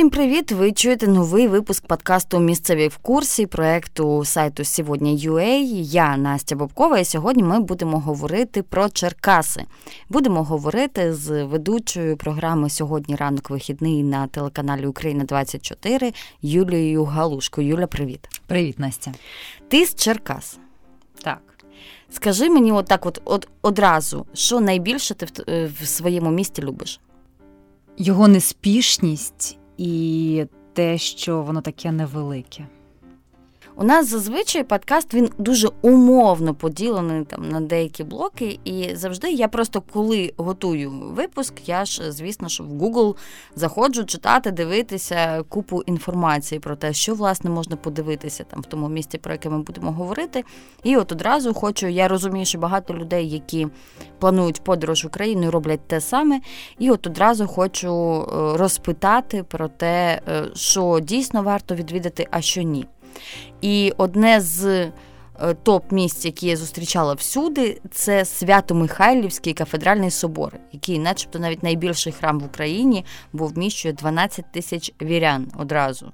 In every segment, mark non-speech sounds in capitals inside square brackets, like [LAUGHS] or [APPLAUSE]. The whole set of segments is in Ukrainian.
Усім привіт! Ви чуєте новий випуск подкасту Місцеві в курсі проекту сайту Сьогодні.ua. Я Настя Бобкова, і сьогодні ми будемо говорити про Черкаси. Будемо говорити з ведучою програми Сьогодні ранок вихідний на телеканалі Україна 24 Юлією Галушко. Юля, привіт. Привіт, Настя. Ти з Черкас. Так. Скажи мені, отак, от, от одразу, що найбільше ти в, в своєму місті любиш? Його неспішність і те, що воно таке невелике. У нас зазвичай подкаст він дуже умовно поділений там на деякі блоки, і завжди я просто коли готую випуск, я ж, звісно, що в Google заходжу читати, дивитися купу інформації про те, що власне можна подивитися там в тому місці, про яке ми будемо говорити. І от одразу хочу, я розумію, що багато людей, які планують подорож Україною, роблять те саме. І от одразу хочу е, розпитати про те, е, що дійсно варто відвідати, а що ні. І одне з е, топ-місць, які я зустрічала всюди, це Свято-Михайлівський кафедральний собор, який, начебто, навіть найбільший храм в Україні, бо вміщує 12 тисяч вірян одразу.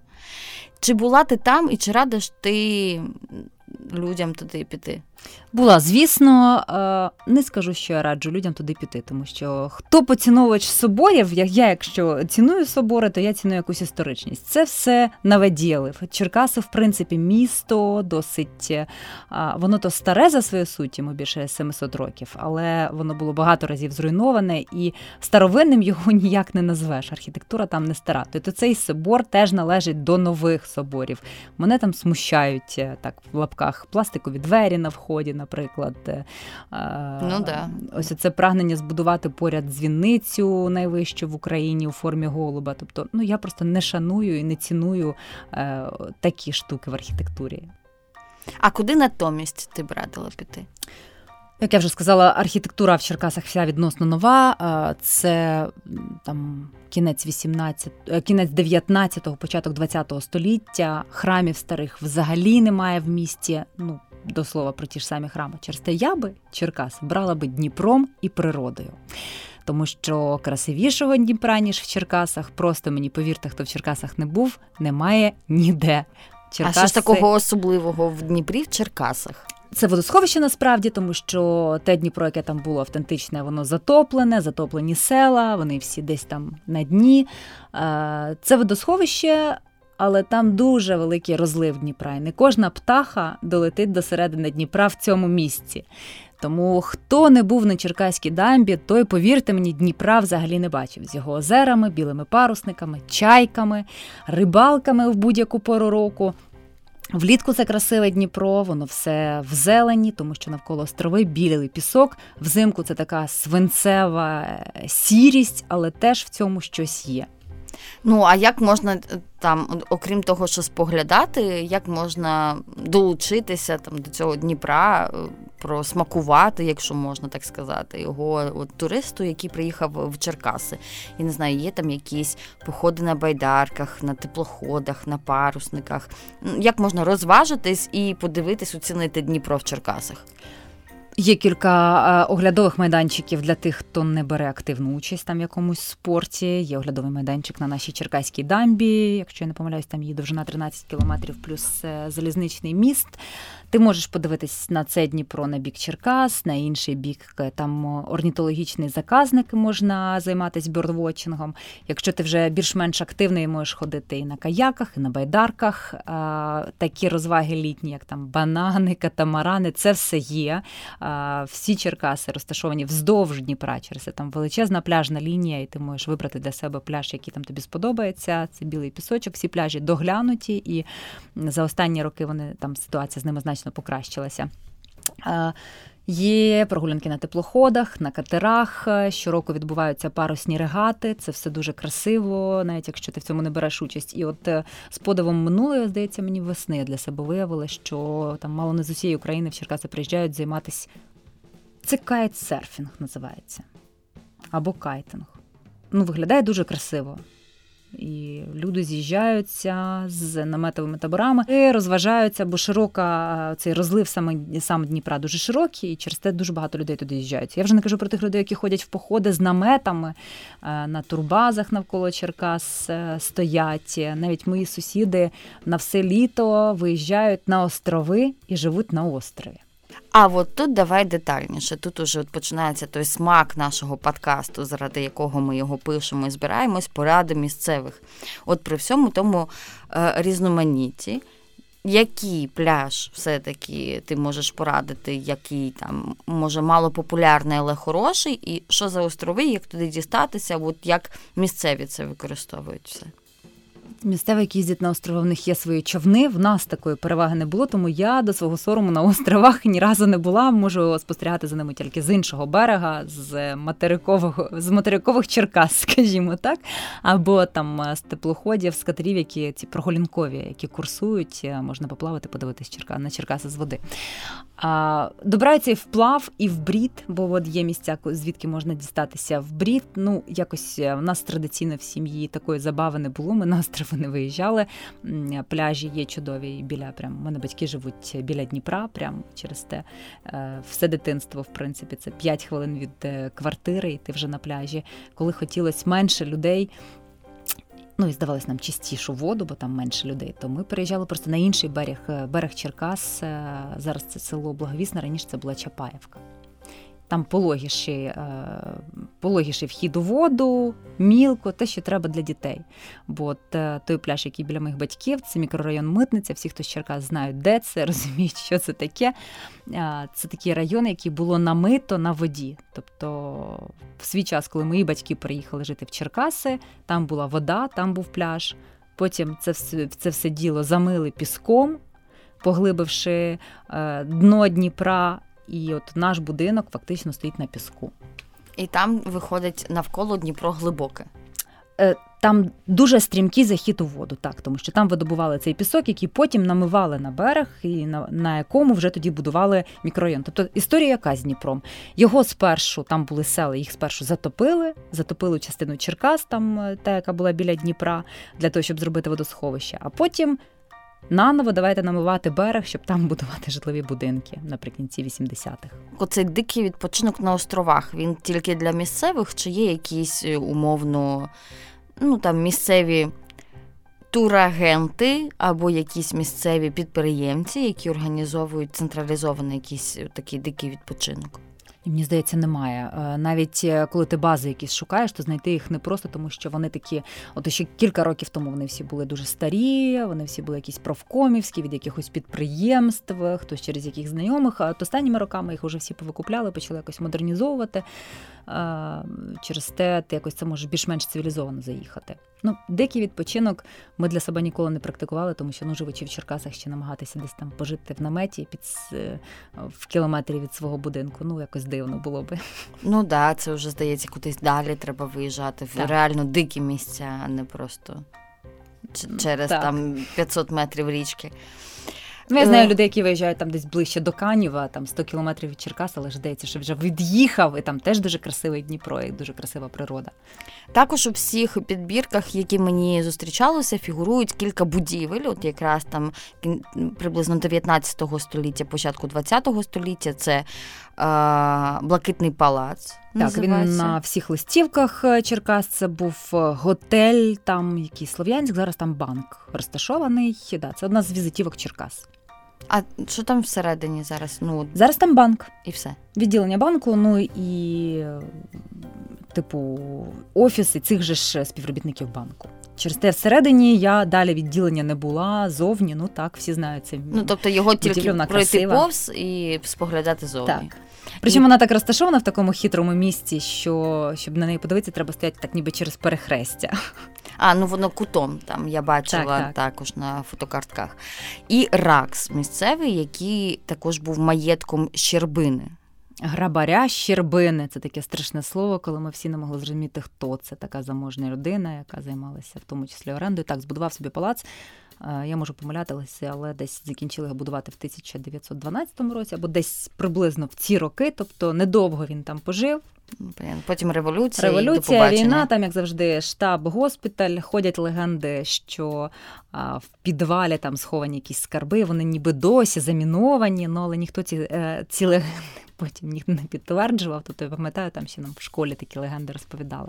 Чи була ти там і чи радиш ти людям туди піти? Була, звісно, е, не скажу, що я раджу людям туди піти, тому що хто поціновувач соборів, як я, якщо ціную собори, то я ціную якусь історичність. Це все наведіли. Черкаси, в принципі, місто досить е, воно то старе за своєю суті, йому більше 700 років, але воно було багато разів зруйноване, і старовинним його [LAUGHS] ніяк не назвеш. Архітектура там не стара. Тобто цей собор теж належить до нових соборів. Мене там смущають е, так в лапках пластикові двері на вході вході, наприклад. Е, ну, да. Ось це прагнення збудувати поряд дзвіницю найвищу в Україні у формі голуба. Тобто, ну я просто не шаную і не ціную е, такі штуки в архітектурі. А куди натомість ти б радила піти? Як я вже сказала, архітектура в Черкасах вся відносно нова. Е, це там кінець 18, е, кінець 19-го, початок 20-го століття. Храмів старих взагалі немає в місті. Ну до слова про ті ж самі храми. Через те я би Черкас брала би Дніпром і природою. Тому що красивішого Дніпра, ніж в Черкасах, просто мені повірте, хто в Черкасах не був, немає ніде. Черкаси... А що ж такого особливого в Дніпрі в Черкасах? Це водосховище насправді, тому що те Дніпро, яке там було автентичне, воно затоплене, затоплені села, вони всі десь там на дні. Це водосховище але там дуже великий розлив Дніпра, і не кожна птаха долетить до середини Дніпра в цьому місці. Тому хто не був на Черкаській дамбі, той, повірте мені, Дніпра взагалі не бачив з його озерами, білими парусниками, чайками, рибалками в будь-яку пору року. Влітку це красиве Дніпро, воно все в зелені, тому що навколо острови білий пісок. Взимку це така свинцева сірість, але теж в цьому щось є. Ну а як можна е, там, окрім того, що споглядати, як можна долучитися там до цього Дніпра, е, просмакувати, якщо можна так сказати, його от, туристу, який приїхав в Черкаси. Я не знаю, є там якісь походи на байдарках, на теплоходах, на парусниках. Як можна розважитись і подивитись, оцінити Дніпро в Черкасах? Є кілька е, оглядових майданчиків для тих, хто не бере активну участь там в якомусь спорті. Є оглядовий майданчик на нашій Черкаській дамбі. Якщо я не помиляюсь, там її довжина 13 кілометрів, плюс е, залізничний міст. Ти можеш подивитись на це Дніпро на бік Черкас, на інший бік е, там орнітологічний заказник можна займатися бьордвотчингом. Якщо ти вже більш-менш активний, можеш ходити і на каяках, і на байдарках. Такі розваги літні, як там банани, катамарани, це все є. Всі Черкаси розташовані вздовж Дніпра, через це там величезна пляжна лінія, і ти можеш вибрати для себе пляж, який там тобі сподобається. Це білий пісочок. Всі пляжі доглянуті, і за останні роки вони там ситуація з ними значно покращилася. Є прогулянки на теплоходах, на катерах. Щороку відбуваються парусні регати. Це все дуже красиво, навіть якщо ти в цьому не береш участь. І от е, з подивом минулої, здається, мені весни для себе виявили, що там мало не з усієї України в Черкаси приїжджають займатися. Це кайтсерфінг називається. Або кайтинг. Ну, виглядає дуже красиво. І люди з'їжджаються з наметовими таборами і розважаються, бо широка цей розлив саме сам Дніпра дуже широкий, і через те дуже багато людей туди їжджають. Я вже не кажу про тих людей, які ходять в походи з наметами на турбазах навколо Черкас е, стоять. Навіть мої сусіди на все літо виїжджають на острови і живуть на острові. А от тут давай детальніше. Тут уже от починається той смак нашого подкасту, заради якого ми його пишемо і збираємось, поради місцевих. От при всьому тому е, різноманітті, який пляж все-таки ти можеш порадити, який там може мало популярний, але хороший, і що за острови, як туди дістатися, от як місцеві це використовують все. Місцеві, які їздять на острови, в них є свої човни. В нас такої переваги не було, тому я до свого сорому на [LAUGHS] островах ні разу не була. Можу спостерігати за ними тільки з іншого берега, з материкового з материкових Черкас, [LAUGHS] скажімо так, або там з теплоходів, з катерів, які ці прогулянкові, які курсують, можна поплавати, подивитись Черка на Черкаси з води. А, Добирається і вплав, і в брід, бо от є місця, звідки можна дістатися в брід. Ну, якось в нас традиційно в сім'ї такої забави не було. Ми на острови не виїжджали. Пляжі є чудові біля прям. Мене батьки живуть біля Дніпра, прям через те е, все дитинство, в принципі, це 5 хвилин від е, квартири, і ти вже на пляжі. Коли хотілося менше людей. Ну і здавалось нам чистішу воду, бо там менше людей. То ми переїжджали просто на інший берег е, берег Черкас. Зараз це село Благовісне, раніше це була Чапаєвка. Там пологіший, е, пологіший вхід у воду, мілко, те, що треба для дітей. Бо е, той пляж, який біля моїх батьків, це мікрорайон Митниця. Всі, хто з Черкас знають, де це, [LAUGHS] розуміють, що це таке. Це такий район, який було намито на воді. Тобто, в свій час, коли мої батьки приїхали жити в Черкаси, там була вода, там був пляж. Потім це все, це все діло замили піском. Поглибивши е, дно Дніпра і от наш будинок фактично стоїть на піску. І там виходить навколо Дніпро глибоке. Е, там дуже стрімкий захід у воду, так, тому що там видобували цей пісок, який потім намивали на берег, і на на якому вже тоді будували мікрорайон. Тобто історія яка з Дніпром. Його спершу там були села, їх спершу затопили, затопили частину Черкас, там е, та, яка була біля Дніпра, для того, щоб зробити водосховище. А потім Наново давайте намивати берег, щоб там [LAUGHS] будувати житлові будинки наприкінці 80-х. Оцей дикий відпочинок на островах. Він тільки для місцевих, чи є якісь е, умовно, ну там місцеві турагенти або якісь місцеві підприємці, які організовують централізований якийсь такий дикий відпочинок. Мені здається, немає. Е, навіть е, коли ти бази якісь шукаєш, то знайти їх не просто, тому що вони такі, от ще кілька років тому вони всі були дуже старі, вони всі були якісь профкомівські від якихось підприємств, хтось через яких знайомих. А от останніми роками їх вже всі повикупляли, почали якось модернізовувати. Через те ти якось це можеш більш-менш цивілізовано заїхати. Ну, Дикий відпочинок ми для себе ніколи не практикували, тому що ну, живучи в Черкасах ще намагатися десь там пожити в наметі під е, в кілометрі від свого будинку. Ну, якось дивно було би. Ну так, да, це вже здається, кудись далі треба виїжджати в так. реально дикі місця, а не просто через так. там 500 метрів річки. Ну, я знаю е. людей, які виїжджають там десь ближче до Канєва, там 100 кілометрів від Черкас, але ж здається, що вже від'їхав, і там теж дуже красивий Дніпро, і дуже красива природа. Також у всіх підбірках, які мені зустрічалися, фігурують кілька будівель. От якраз там приблизно 19 століття, початку 20 століття це Блакитний палац. Так, він на всіх листівках е, Черкас. Це був е, готель, там якийсь Слов'янськ, зараз там банк розташований. Да, Це одна з візитівок Черкас. А що там всередині зараз? Ну Зараз там банк. І все. Відділення банку, ну і, типу, офіси цих же ж співробітників банку. Через те всередині я далі відділення не була зовні. Ну так, всі знають це. Ну тобто його тільки пройти красива. повз і споглядати зовні. Так. Причому вона так розташована в такому хитрому місці, що щоб на неї подивитися, треба стояти так, ніби через перехрестя. А, ну воно кутом там я бачила так, так. також на фотокартках. І Ракс місцевий, який також був маєтком Щербини. Грабаря Щербини це таке страшне слово, коли ми всі не могли зрозуміти, хто це така заможна людина, яка займалася в тому числі орендою. Так, збудував собі палац Я можу помилятися, але десь закінчили його будувати в 1912 році, або десь приблизно в ці роки, тобто недовго він там пожив. Потім революція. Революція, і війна, там, як завжди, штаб, госпіталь. Ходять легенди, що а, в підвалі там сховані якісь скарби, вони ніби досі заміновані, ну але ніхто ці е, ці легенди [LAUGHS] потім ніхто не підтверджував. Тобто я пам'ятаю, там ще нам в школі такі легенди розповідали.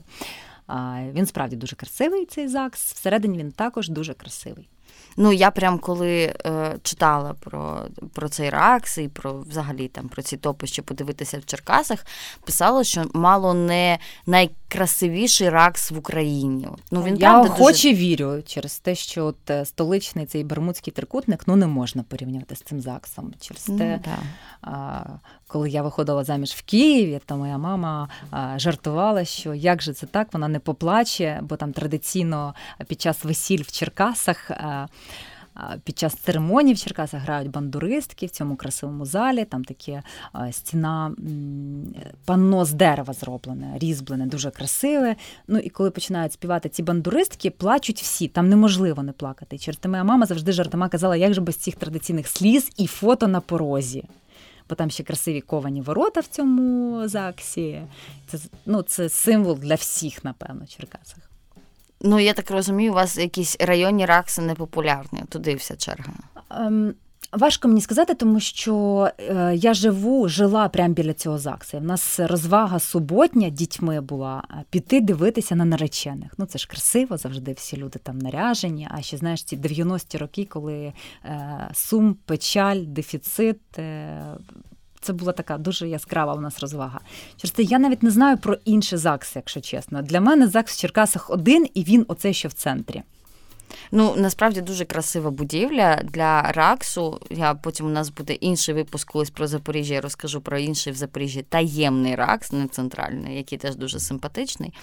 А, Він справді дуже красивий, цей ЗАГС. Всередині він також дуже красивий. Ну, я прям коли е, читала про про цей ракс і про взагалі там про ці топи, що подивитися в Черкасах, писала, що мало не найкрасивіший ракс в Україні. Ну, він Я охоче дуже... вірю через те, що от е, столичний цей бермудський трикутник ну не можна порівняти з цим ЗАГСом. Через ну, те, а, коли я виходила заміж в Києві, то моя мама а, жартувала, що як же це так, вона не поплаче, бо там традиційно під час весіль в Черкасах. А, під час церемоній в Черкасах грають бандуристки в цьому красивому залі. Там таке стіна панно з дерева зроблене, різьблене, дуже красиве. Ну і коли починають співати ці бандуристки, плачуть всі. Там неможливо не плакати. Через мама завжди жартома казала, як же без цих традиційних сліз і фото на порозі. Бо там ще красиві ковані ворота в цьому ЗАГСі. Це ну, це символ для всіх, напевно, в Черкасах. Ну, я так розумію, у вас якісь районні ракси непопулярні, туди вся черга. Ем, Важко мені сказати, тому що е, я живу, жила прямо біля цього ЗАГСу. У нас розвага суботня дітьми була піти дивитися на наречених. Ну це ж красиво, завжди всі люди там наряжені. А ще знаєш ці 90-ті роки, коли е, сум, печаль, дефіцит. Це була така дуже яскрава у нас розвага. Через це я навіть не знаю про інші ЗАГСи, якщо чесно. Для мене ЗАГС в Черкасах один, і він оце що в центрі. Ну, насправді дуже красива будівля для Раксу. Я потім у нас буде інший випуск колись про Запоріжжя. Я розкажу про інший в Запоріжжі таємний Ракс, не центральний, який теж дуже симпатичний,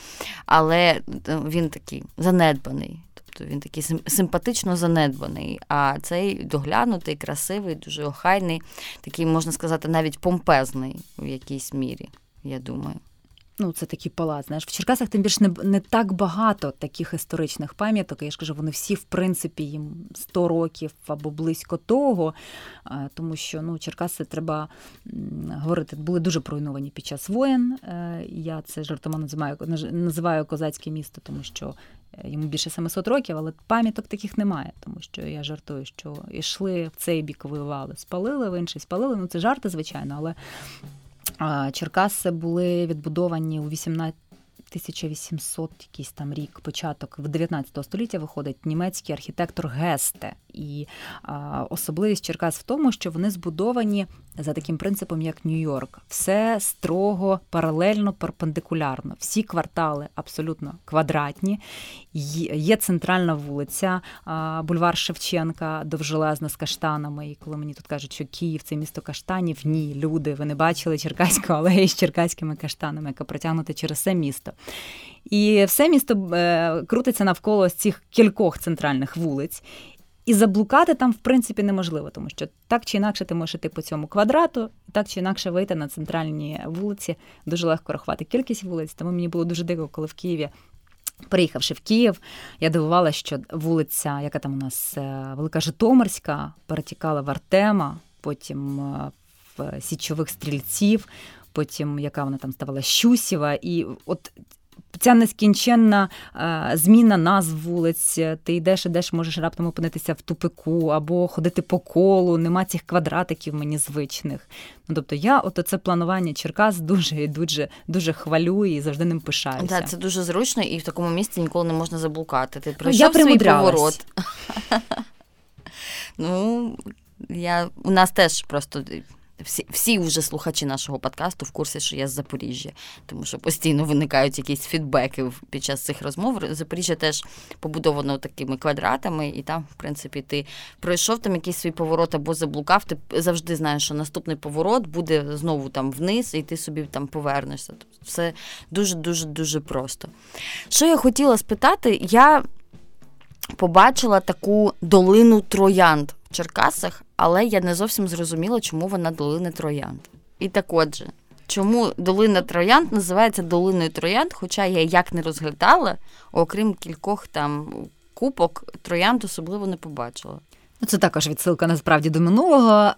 але е, він такий занедбаний. Тобто він такий симпатично занедбаний. А цей доглянутий, красивий, дуже охайний, такий, можна сказати, навіть помпезний в якійсь мірі, я думаю. Ну, це такий палац. Знаєш, в Черкасах тим більше не не так багато таких історичних пам'яток. Я ж кажу, вони всі, в принципі, їм 100 років або близько того. Тому що ну, Черкаси треба говорити, були дуже проруйновані під час воєн. Е, я це жартома називаю називаю козацьке місто, тому що йому більше 700 років, але пам'яток таких немає, тому що я жартую, що йшли в цей бік, воювали, спалили, в інший спалили. Ну це жарти, звичайно, але Черкаси були відбудовані у 18 1800 якийсь там рік, початок в 19 століття виходить німецький архітектор Гесте. І а, особливість Черкас в тому, що вони збудовані за таким принципом, як Нью-Йорк. Все строго, паралельно, перпендикулярно. Всі квартали абсолютно квадратні. Є центральна вулиця, а, бульвар Шевченка, довжелезна з каштанами. І коли мені тут кажуть, що Київ це місто каштанів, ні, люди, ви не бачили Черкаську алею з черкаськими каштанами, яка протягнута через все місто. І все місто е, крутиться навколо цих кількох центральних вулиць. І заблукати там, в принципі, неможливо, тому що так чи інакше ти можеш йти по цьому квадрату, так чи інакше вийти на центральні вулиці. Дуже легко рахувати кількість вулиць. Тому мені було дуже дико, коли в Києві. Приїхавши в Київ, я дивувала, що вулиця, яка там у нас е, Велика Житомирська, перетікала в Артема, потім е, в Січових стрільців, потім яка вона там ставала Щусєва. І от Ця нескінченна е, зміна назв вулиць, ти йдеш, ідеш, можеш раптом опинитися в тупику або ходити по колу, нема цих квадратиків мені звичних. Ну, Тобто я от це планування Черкас дуже дуже дуже хвалю і завжди ним пишаюся. Так, Це дуже зручно, і в такому місці ніколи не можна заблукати. Ти пройшов ну, я свій поворот. [LAUGHS] Ну, я у нас теж просто всі всі вже слухачі нашого подкасту в курсі, що я з Запоріжжя, тому що постійно виникають якісь фідбеки під час цих розмов. Запоріжжя теж побудовано такими квадратами, і там, в принципі, ти пройшов там якийсь свій поворот або заблукав. Ти завжди знаєш, що наступний поворот буде знову там вниз, і ти собі там повернешся. Тобто все дуже дуже дуже просто. Що я хотіла спитати, я побачила таку долину троянд в Черкасах, але я не зовсім зрозуміла, чому вона долина троянд. І так отже, чому долина троянд називається долиною троянд, хоча я як не розглядала, окрім кількох там купок троянд особливо не побачила. Ну, це також відсилка насправді до минулого.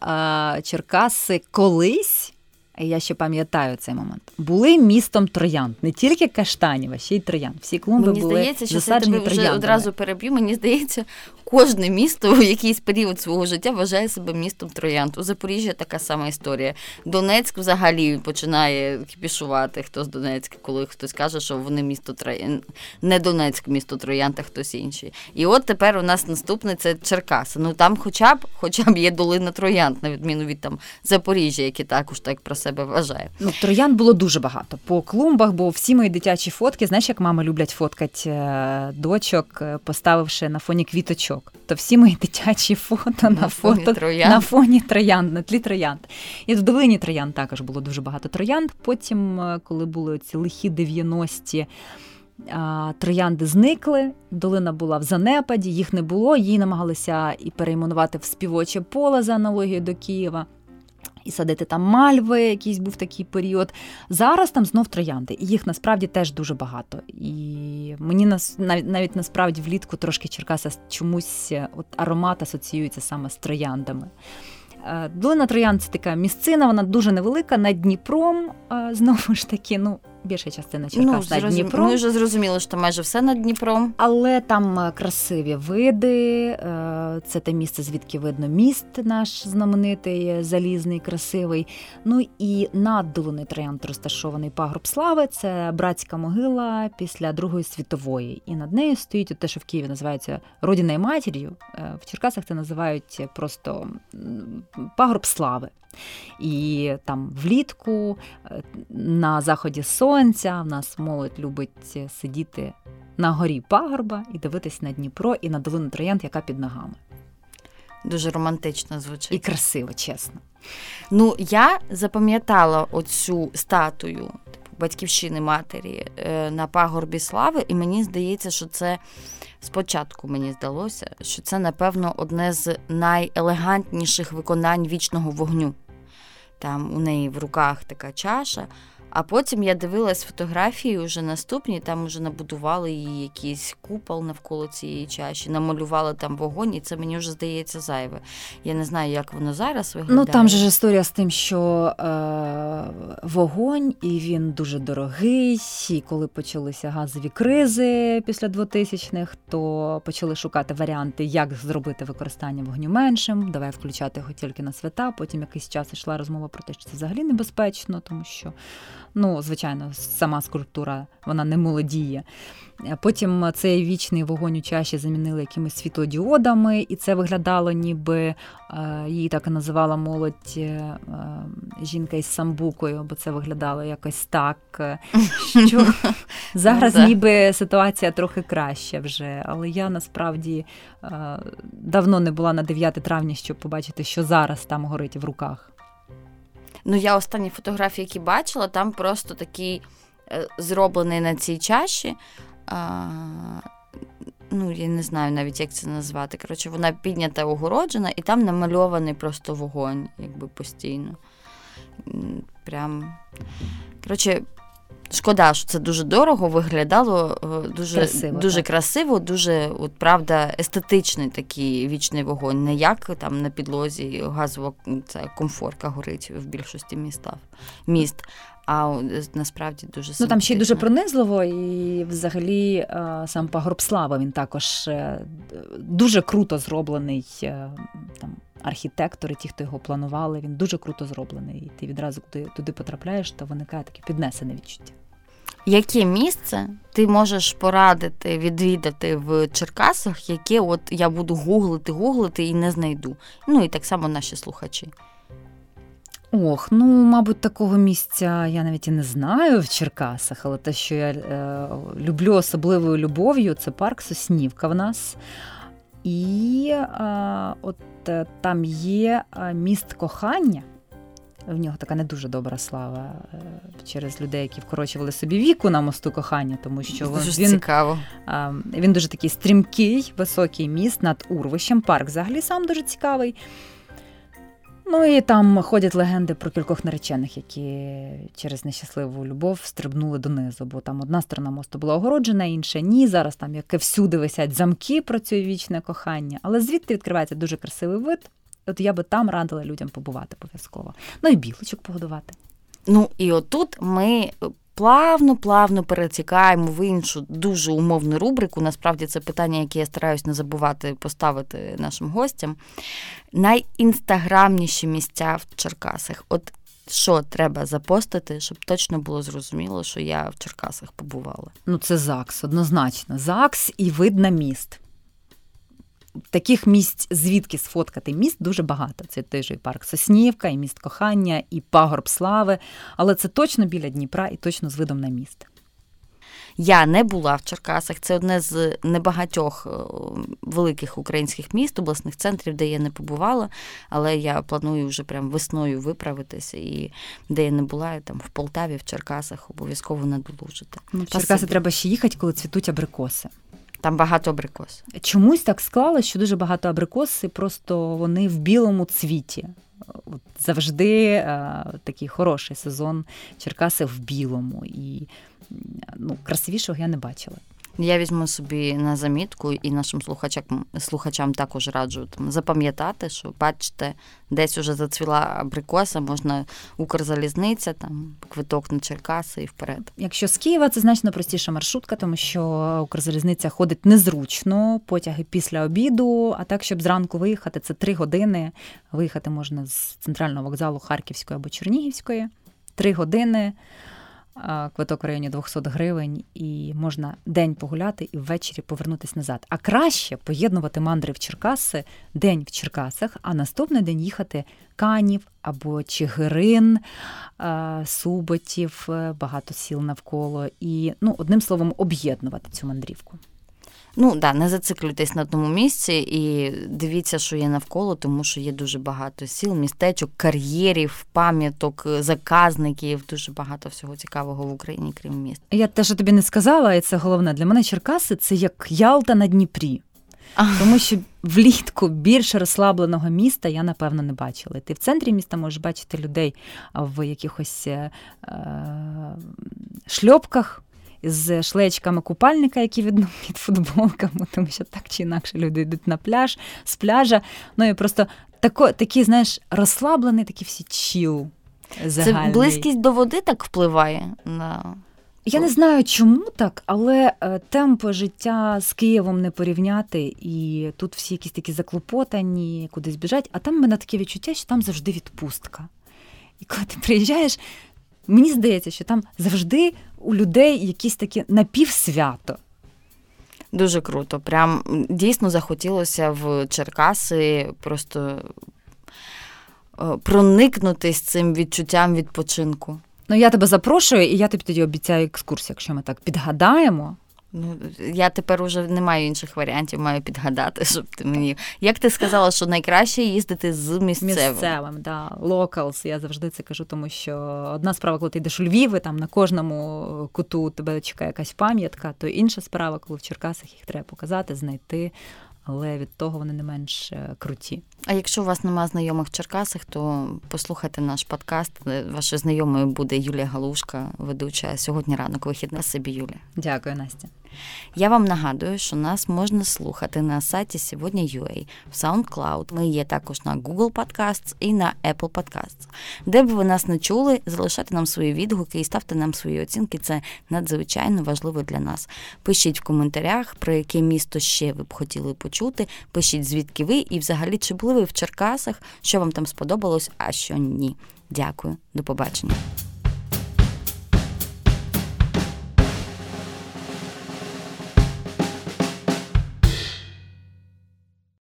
Черкаси колись я ще пам'ятаю цей момент. Були містом троянд, не тільки каштанів, а ще й троянд. Всі клумби мені були здається, що засаджені я тебе вже одразу переб'ю. Мені здається, кожне місто в якийсь період свого життя вважає себе містом троянд. У Запоріжжя така сама історія. Донецьк взагалі починає кіпішувати. Хто з Донецька, коли хтось каже, що вони місто троянд. не Донецьк, місто троянд, а хтось інший. І от тепер у нас наступне це Черкаси. Ну там, хоча б, хоча б є долина троянд, на відміну від там Запоріжжя, яке також так про себе вважає. Ну, троян було дуже багато по клумбах, бо всі мої дитячі фотки, знаєш, як мами люблять фоткати е, дочок, е, поставивши на фоні квіточок. То всі мої дитячі фото на, на фото фоні троянд. на фоні троянд, на тлі троянд. І в долині троянд також було дуже багато троянд. Потім, е, коли були ці лихі 90-ті, Троянди зникли, долина була в занепаді, їх не було. Її намагалися і перейменувати в співоче поле за аналогією до Києва і садити там мальви, якийсь був такий період. Зараз там знов троянди, і їх насправді теж дуже багато. І мені навіть, навіть насправді влітку трошки Черкаса чомусь е, от аромат асоціюється саме з трояндами. Е, Долина Троян це така місцина, вона дуже невелика над Дніпром. Е, знову ж таки, ну більша частина Черкас ну, над зрозум... Дніпром. Ми вже зрозуміли, що майже все над Дніпром. Але там е, красиві види. Це те місце, звідки видно міст наш знаменитий, залізний, красивий. Ну і над Долиною Троянд розташований пагорб слави. Це братська могила після Другої світової. І над нею стоїть те, що в Києві називається родиною матір'ю. В Черкасах це називають просто пагорб слави. І там влітку, е, на заході сонця, в нас молодь любить сидіти на горі пагорба і дивитись на Дніпро і на долину Троянд, яка під ногами. Дуже романтично звучить. І красиво, чесно. Ну, я запам'ятала оцю статую типу, батьківщини матері е, на пагорбі слави, і мені здається, що це Спочатку мені здалося, що це, напевно, одне з найелегантніших виконань вічного вогню. Там у неї в руках така чаша, а потім я дивилась фотографії вже наступні, там вже набудували її якийсь купол навколо цієї чаші, намалювали там вогонь, і це мені вже здається зайве. Я не знаю, як воно зараз виглядає. Ну там же ж історія з тим, що е, вогонь, і він дуже дорогий. І коли почалися газові кризи після 2000-х, то почали шукати варіанти, як зробити використання вогню меншим. Давай включати його тільки на свята. Потім якийсь час йшла розмова про те, що це взагалі небезпечно, тому що. Ну, звичайно, сама скульптура вона не молодіє. Потім цей вічний вогонь у чаші замінили якимись світлодіодами, і це виглядало, ніби е, її так і називала молодь е, жінка із самбукою, бо це виглядало якось так. що [LAUGHS] Зараз ну, ніби ситуація трохи краща вже, але я насправді е, давно не була на 9 травня, щоб побачити, що зараз там горить в руках. Ну, я останні фотографії, які бачила, там просто такий е, зроблений на цій чаші. А, Ну, я не знаю навіть, як це назвати. Коротше, вона піднята, огороджена, і там намальований просто вогонь, якби постійно. Прям. Коротше, Шкода, що це дуже дорого виглядало е, дуже красиво, дуже красиво, дуже от, правда, естетичний такий вічний вогонь. Не як там на підлозі газова це комфорка горить в більшості містах міст. А насправді дуже Ну там ще й дуже пронизливо, і взагалі е, сам пагорб слава він також е, дуже круто зроблений. Там архітектори, ті, хто його планували, він дуже круто зроблений. І ти відразу туди, туди потрапляєш, то виникає таке піднесене відчуття. Яке місце ти можеш порадити відвідати в Черкасах, яке от я буду гуглити, гуглити і не знайду. Ну і так само наші слухачі. Ох, ну, мабуть, такого місця я навіть і не знаю в Черкасах, але те, що я е, люблю особливою любов'ю, це парк Соснівка в нас. І а, от е, там є е, міст кохання. В нього така не дуже добра слава е, через людей, які вкорочували собі віку на мосту кохання, тому що дуже він цікаво. Він дуже такий стрімкий, високий міст над урвищем. Парк взагалі сам дуже цікавий. Ну і там ходять легенди про кількох наречених, які через нещасливу любов стрибнули донизу, бо там одна сторона мосту була огороджена, інша ні. Зараз там яке всюди висять замки про це вічне кохання, але звідти відкривається дуже красивий вид. От я би там радила людям побувати обов'язково. Ну і білочок погодувати. Ну і отут ми плавно-плавно перетікаємо в іншу дуже умовну рубрику. Насправді це питання, яке я стараюсь не забувати поставити нашим гостям. Найінстаграмніші місця в Черкасах. От що треба запостити, щоб точно було зрозуміло, що я в Черкасах побувала? Ну, це ЗАГС, однозначно. ЗАГС і вид на міст таких місць, звідки сфоткати міст, дуже багато. Це той же і парк Соснівка, і міст кохання, і пагорб слави. Але це точно біля Дніпра і точно з видом на міст. Я не була в Черкасах. Це одне з небагатьох е, великих українських міст, обласних центрів, де я не побувала, але я планую вже прям весною виправитися. І де я не була, там в Полтаві, в Черкасах обов'язково надолужити. Ну, в Черкаси треба ще їхати, коли цвітуть абрикоси. Там багато абрикос. Чомусь так склалося, що дуже багато абрикоси, просто вони в білому цвіті. От Завжди а, е, такий хороший сезон Черкаси в білому. І ну, красивішого я не бачила. Я візьму собі на замітку і нашим слухачам слухачам також раджу там запам'ятати, що бачите, десь уже зацвіла абрикоса, можна Укрзалізниця, там квиток на Черкаси і вперед. Якщо з Києва це значно простіша маршрутка, тому що Укрзалізниця ходить незручно, потяги після обіду. А так, щоб зранку виїхати, це три години. Виїхати можна з центрального вокзалу Харківської або Чернігівської. Три години квиток в районі 200 гривень, і можна день погуляти і ввечері повернутися назад. А краще поєднувати мандри в Черкаси день в Черкасах, а наступний день їхати Канів або Чигирин, Суботів, е, багато сіл навколо. І ну, одним словом, об'єднувати цю мандрівку. Ну да, не зациклюйтесь на одному місці і дивіться, що є навколо, тому що є дуже багато сіл, містечок, кар'єрів, пам'яток, заказників. Дуже багато всього цікавого в Україні, крім міст. Я те, що тобі не сказала, і це головне для мене Черкаси це як Ялта на Дніпрі. Тому що влітку більше розслабленого міста я, напевно, не бачила. Ти в центрі міста можеш бачити людей в якихось е, шльопках, з шлечками купальника, які від, [LAUGHS] під футболками, тому що так чи інакше люди йдуть на пляж з пляжа. Ну і просто тако, такий, знаєш, розслаблений, такий всі чіл. Загальний. Це близькість до води так впливає на. Я не знаю, чому так, але е, темп життя з Києвом не порівняти, і тут всі якісь такі заклопотані, кудись біжать, а там в мене таке відчуття, що там завжди відпустка. І коли ти приїжджаєш, Мені здається, що там завжди у людей якісь такі напівсвято. Дуже круто. Прям дійсно захотілося в Черкаси просто е, проникнутись цим відчуттям відпочинку. Ну, я тебе запрошую, і я тобі тоді обіцяю екскурсію, якщо ми так підгадаємо. Ну, я тепер уже не маю інших варіантів, маю підгадати, щоб ти мені. Як ти сказала, що найкраще їздити з місцевим? Місцевим, да. Locals, Я завжди це кажу, тому що одна справа, коли ти йдеш у Львів, і там на кожному куту тебе чекає якась пам'ятка, то інша справа, коли в Черкасах їх треба показати, знайти але від того вони не менш е, круті. А якщо у вас немає знайомих в Черкасах, то послухайте наш подкаст. Е, вашою знайомою буде Юлія Галушка, ведуча сьогодні ранок вихідна собі Юлія. Дякую, Настя. Я вам нагадую, що нас можна слухати на сайті сьогодні.ua, в SoundCloud. Ми є також на Google Podcasts і на Apple Podcasts. Де б ви нас не чули, залишайте нам свої відгуки і ставте нам свої оцінки. Це надзвичайно важливо для нас. Пишіть в коментарях, про яке місто ще ви б хотіли почути. Пишіть, звідки ви, і взагалі чи були ви в Черкасах, що вам там сподобалось, а що ні. Дякую, до побачення.